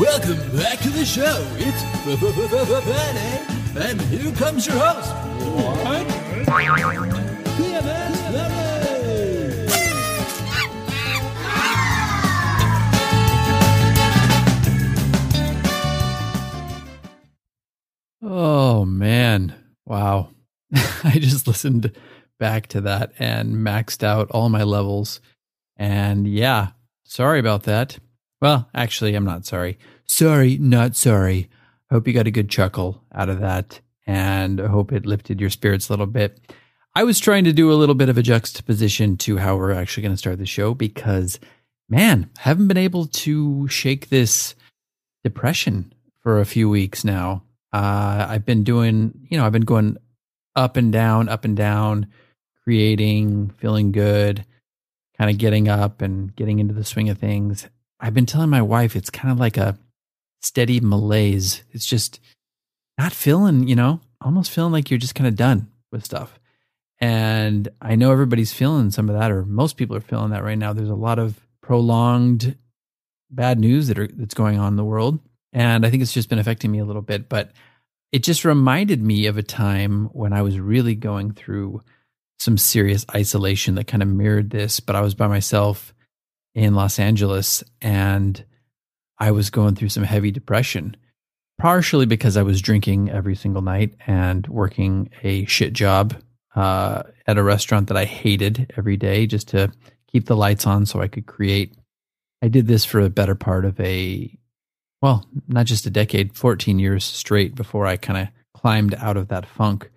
Welcome back to the show. It's Friday, and here comes your host. What? PMS. Oh man. Wow. I just listened back to that and maxed out all my levels. And yeah, sorry about that. Well, actually, I'm not sorry. Sorry, not sorry. Hope you got a good chuckle out of that and I hope it lifted your spirits a little bit. I was trying to do a little bit of a juxtaposition to how we're actually going to start the show because, man, I haven't been able to shake this depression for a few weeks now. Uh, I've been doing, you know, I've been going up and down, up and down, creating, feeling good, kind of getting up and getting into the swing of things. I've been telling my wife it's kind of like a steady malaise. It's just not feeling, you know, almost feeling like you're just kind of done with stuff. And I know everybody's feeling some of that, or most people are feeling that right now. There's a lot of prolonged bad news that are that's going on in the world. And I think it's just been affecting me a little bit. But it just reminded me of a time when I was really going through some serious isolation that kind of mirrored this, but I was by myself in Los Angeles and I was going through some heavy depression, partially because I was drinking every single night and working a shit job uh, at a restaurant that I hated every day just to keep the lights on so I could create. I did this for a better part of a, well, not just a decade, 14 years straight before I kind of climbed out of that funk.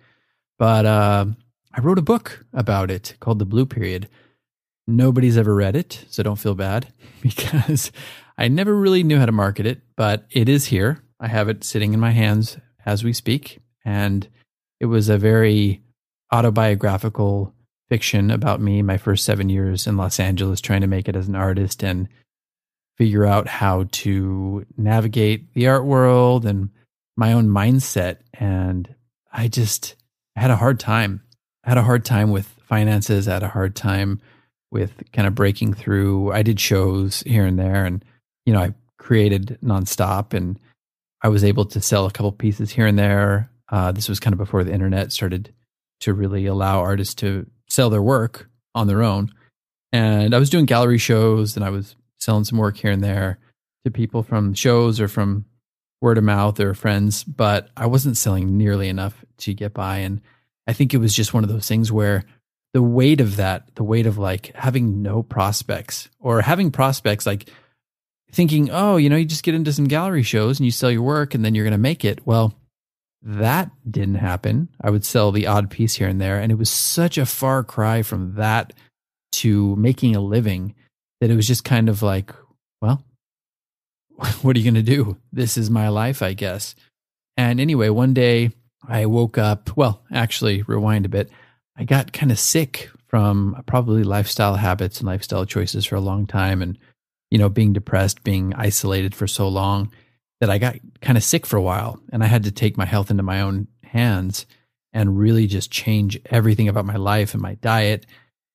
But uh, I wrote a book about it called The Blue Period Nobody's ever read it, so don't feel bad because I never really knew how to market it, but it is here. I have it sitting in my hands as we speak. And it was a very autobiographical fiction about me, my first seven years in Los Angeles, trying to make it as an artist and figure out how to navigate the art world and my own mindset. And I just had a hard time. I had a hard time with finances. I had a hard time with kind of breaking through. I did shows here and there, and you know, I created nonstop, and I was able to sell a couple pieces here and there. Uh, this was kind of before the internet started to really allow artists to sell their work on their own. And I was doing gallery shows, and I was selling some work here and there to people from shows or from word of mouth or friends, but I wasn't selling nearly enough to get by. And I think it was just one of those things where the weight of that, the weight of like having no prospects or having prospects, like thinking, oh, you know, you just get into some gallery shows and you sell your work and then you're going to make it. Well, that didn't happen. I would sell the odd piece here and there. And it was such a far cry from that to making a living that it was just kind of like, well, what are you going to do? This is my life, I guess. And anyway, one day I woke up. Well, actually, rewind a bit. I got kind of sick from probably lifestyle habits and lifestyle choices for a long time. And, you know, being depressed, being isolated for so long that I got kind of sick for a while and I had to take my health into my own hands and really just change everything about my life and my diet.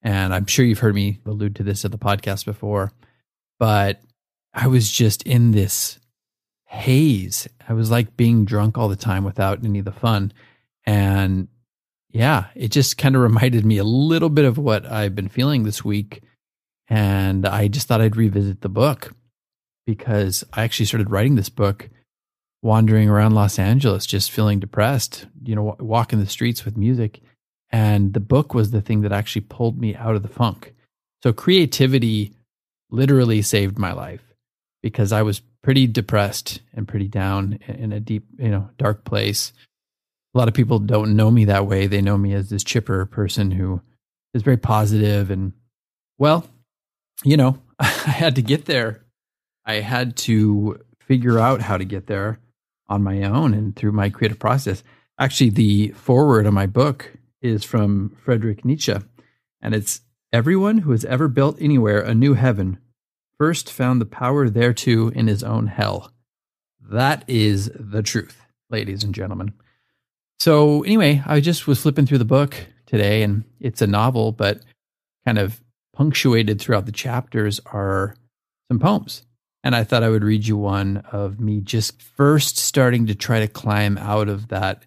And I'm sure you've heard me allude to this at the podcast before, but I was just in this haze. I was like being drunk all the time without any of the fun. And yeah, it just kind of reminded me a little bit of what I've been feeling this week. And I just thought I'd revisit the book because I actually started writing this book wandering around Los Angeles, just feeling depressed, you know, walking the streets with music. And the book was the thing that actually pulled me out of the funk. So creativity literally saved my life because I was pretty depressed and pretty down in a deep, you know, dark place. A lot of people don't know me that way. They know me as this chipper person who is very positive and well, you know, I had to get there. I had to figure out how to get there on my own and through my creative process. Actually, the foreword of my book is from Friedrich Nietzsche, and it's everyone who has ever built anywhere a new heaven first found the power thereto in his own hell. That is the truth, ladies and gentlemen. So, anyway, I just was flipping through the book today, and it's a novel, but kind of punctuated throughout the chapters are some poems. And I thought I would read you one of me just first starting to try to climb out of that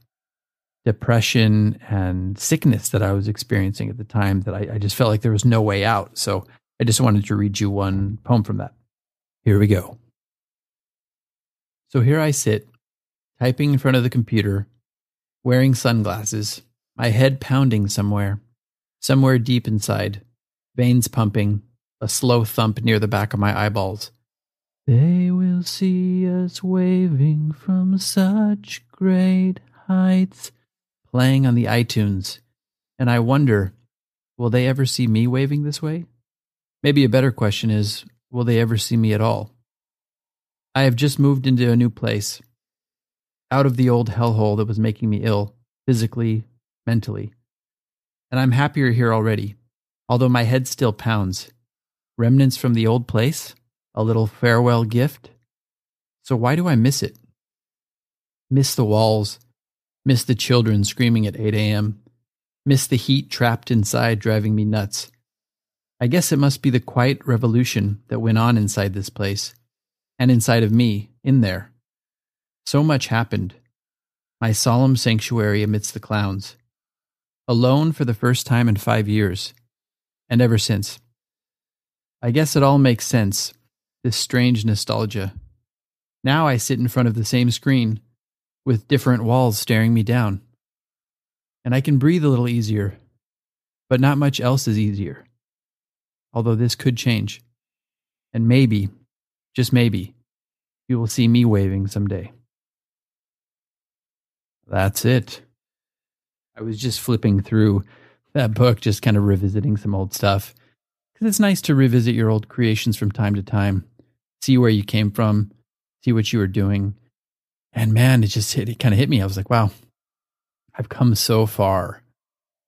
depression and sickness that I was experiencing at the time that I, I, just felt like there was no way out. So I just wanted to read you one poem from that. Here we go. So here I sit, typing in front of the computer, wearing sunglasses, my head pounding somewhere, somewhere deep inside, veins pumping, a slow thump near the back of my eyeballs. They will see us waving from such great heights, playing on the iTunes. And I wonder, will they ever see me waving this way? Maybe a better question is, will they ever see me at all? I have just moved into a new place, out of the old hellhole that was making me ill, physically, mentally. And I'm happier here already, although my head still pounds. Remnants from the old place? A little farewell gift? So why do I miss it? Miss the walls, miss the children screaming at 8 a.m., miss the heat trapped inside driving me nuts. I guess it must be the quiet revolution that went on inside this place, and inside of me, in there. So much happened. My solemn sanctuary amidst the clowns. Alone for the first time in five years, and ever since. I guess it all makes sense this strange nostalgia. Now I sit in front of the same screen, with different walls staring me down. And I can breathe a little easier, but not much else is easier. Although this could change. And maybe, just maybe, you will see me waving someday. That's it. I was just flipping through that book, just kind of revisiting some old stuff. Because it's nice to revisit your old creations from time to time see where you came from, see what you were doing. And man, it just hit, it kind of hit me. I was like, wow, I've come so far.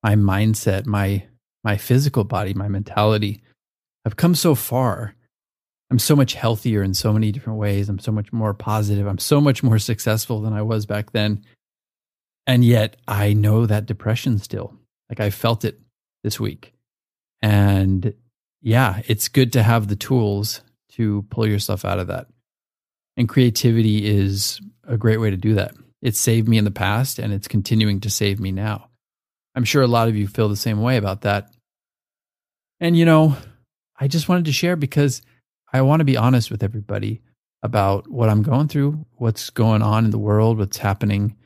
My mindset, my, my physical body, my mentality, I've come so far. I'm so much healthier in so many different ways. I'm so much more positive. I'm so much more successful than I was back then. And yet I know that depression still. Like I felt it this week. And yeah, it's good to have the tools to pull yourself out of that. And creativity is a great way to do that. It saved me in the past and it's continuing to save me now. I'm sure a lot of you feel the same way about that. And, you know, I just wanted to share because I want to be honest with everybody about what I'm going through, what's going on in the world, what's happening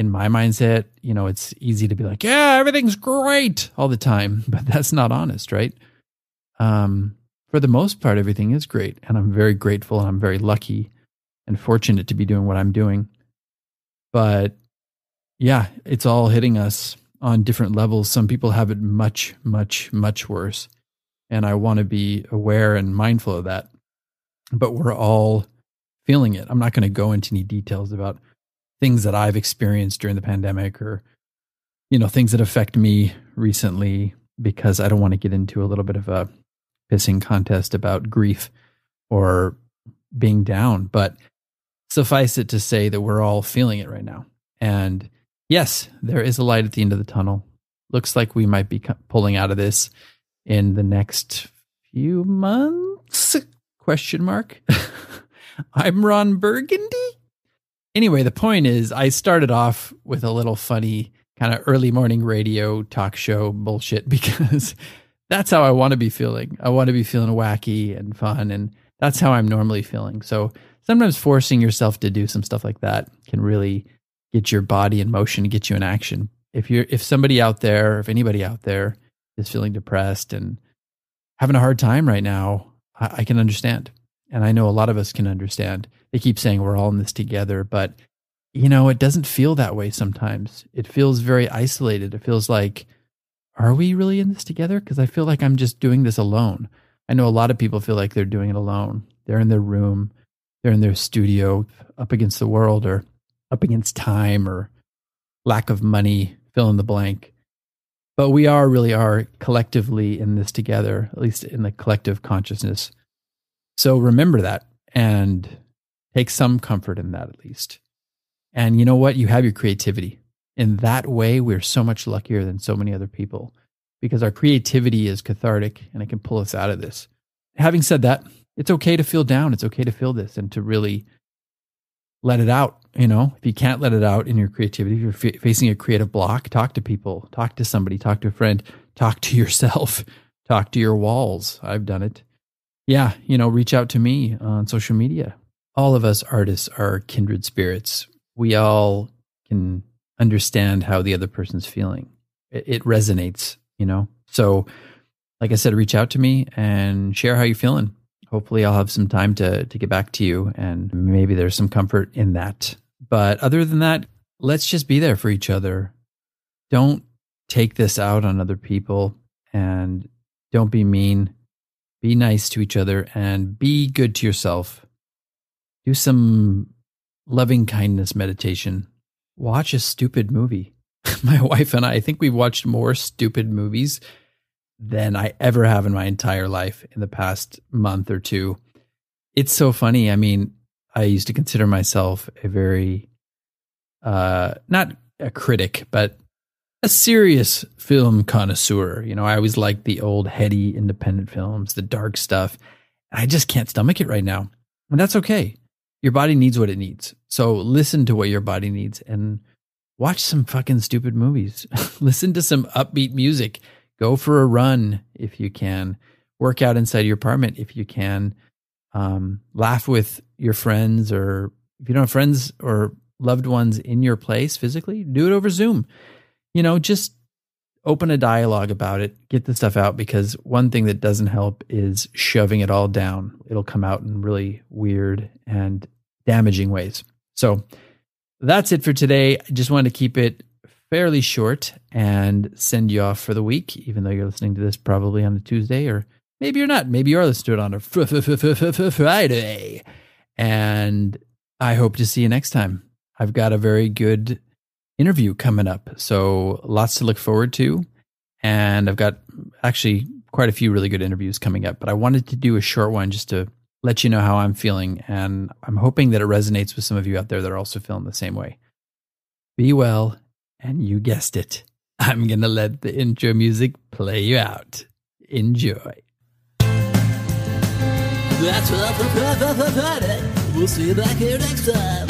in my mindset. You know, it's easy to be like, yeah, everything's great all the time, but that's not honest, right? Um, for the most part, everything is great. And I'm very grateful and I'm very lucky and fortunate to be doing what I'm doing. But yeah, it's all hitting us on different levels. Some people have it much, much, much worse. And I want to be aware and mindful of that. But we're all feeling it. I'm not going to go into any details about things that I've experienced during the pandemic or, you know, things that affect me recently because I don't want to get into a little bit of a pissing contest about grief. or being down. But suffice it to say that we're all feeling it right now. And yes, there is a light at the end of the tunnel. Looks like we might be pulling out of this in the next few months? Question mark. I'm Ron Burgundy. Anyway, the point is, I started off with a little funny kind of early morning radio talk show bullshit because that's how I want to be feeling. I want to be feeling wacky and fun, and that's how I'm normally feeling. So sometimes forcing yourself to do some stuff like that can really get your body in motion, get you in action. If you're if somebody out there, if anybody out there is feeling depressed and having a hard time right now, I, I can understand. And I know a lot of us can understand. They keep saying we're all in this together, but you know, it doesn't feel that way sometimes. It feels very isolated. It feels like, are we really in this together? Because I feel like I'm just doing this alone. I know a lot of people feel like they're doing it alone. They're in their room, they're in their studio, up against the world or up against time or lack of money, fill in the blank. But we are really are collectively in this together, at least in the collective consciousness. So remember that and take some comfort in that at least. And you know what? You have your creativity. In that way, we're so much luckier than so many other people because our creativity is cathartic and it can pull us out of this. Having said that, it's okay to feel down. It's okay to feel this and to really let it out. You know, if you can't let it out in your creativity, if you're f- facing a creative block, talk to people, talk to somebody, talk to a friend, talk to yourself, talk to your walls. I've done it yeah, you know, reach out to me on social media. All of us artists are kindred spirits. We all can understand how the other person's feeling. It, it resonates, you know? So, like I said, reach out to me and share how you're feeling. Hopefully, I'll have some time to, to get back to you, and maybe there's some comfort in that. But other than that, let's just be there for each other. Don't take this out on other people and don't be mean be nice to each other and be good to yourself. Do some loving kindness meditation. Watch a stupid movie. my wife and I, I think we've watched more stupid movies than I ever have in my entire life in the past month or two. It's so funny. I mean, I used to consider myself a very, uh, not a critic, but a serious film connoisseur. You know, I always liked the old heady independent films, the dark stuff. I just can't stomach it right now. And that's okay. Your body needs what it needs. So listen to what your body needs and watch some fucking stupid movies. listen to some upbeat music. Go for a run if you can. Work out inside your apartment if you can. Um, laugh with your friends or if you don't have friends or loved ones in your place physically, do it over Zoom you know, just open a dialogue about it, get the stuff out because one thing that doesn't help is shoving it all down. It'll come out in really weird and damaging ways. So that's it for today. I just wanted to keep it fairly short and send you off for the week, even though you're listening to this probably on a Tuesday or maybe you're not. Maybe you are listening to it on a Friday. And I hope to see you next time. I've got a very good interview coming up. So lots to look forward to. And I've got actually quite a few really good interviews coming up, but I wanted to do a short one just to let you know how I'm feeling. And I'm hoping that it resonates with some of you out there that are also feeling the same way. Be well. And you guessed it. I'm going to let the intro music play you out. Enjoy. That's all for Friday. We'll see you back here next time.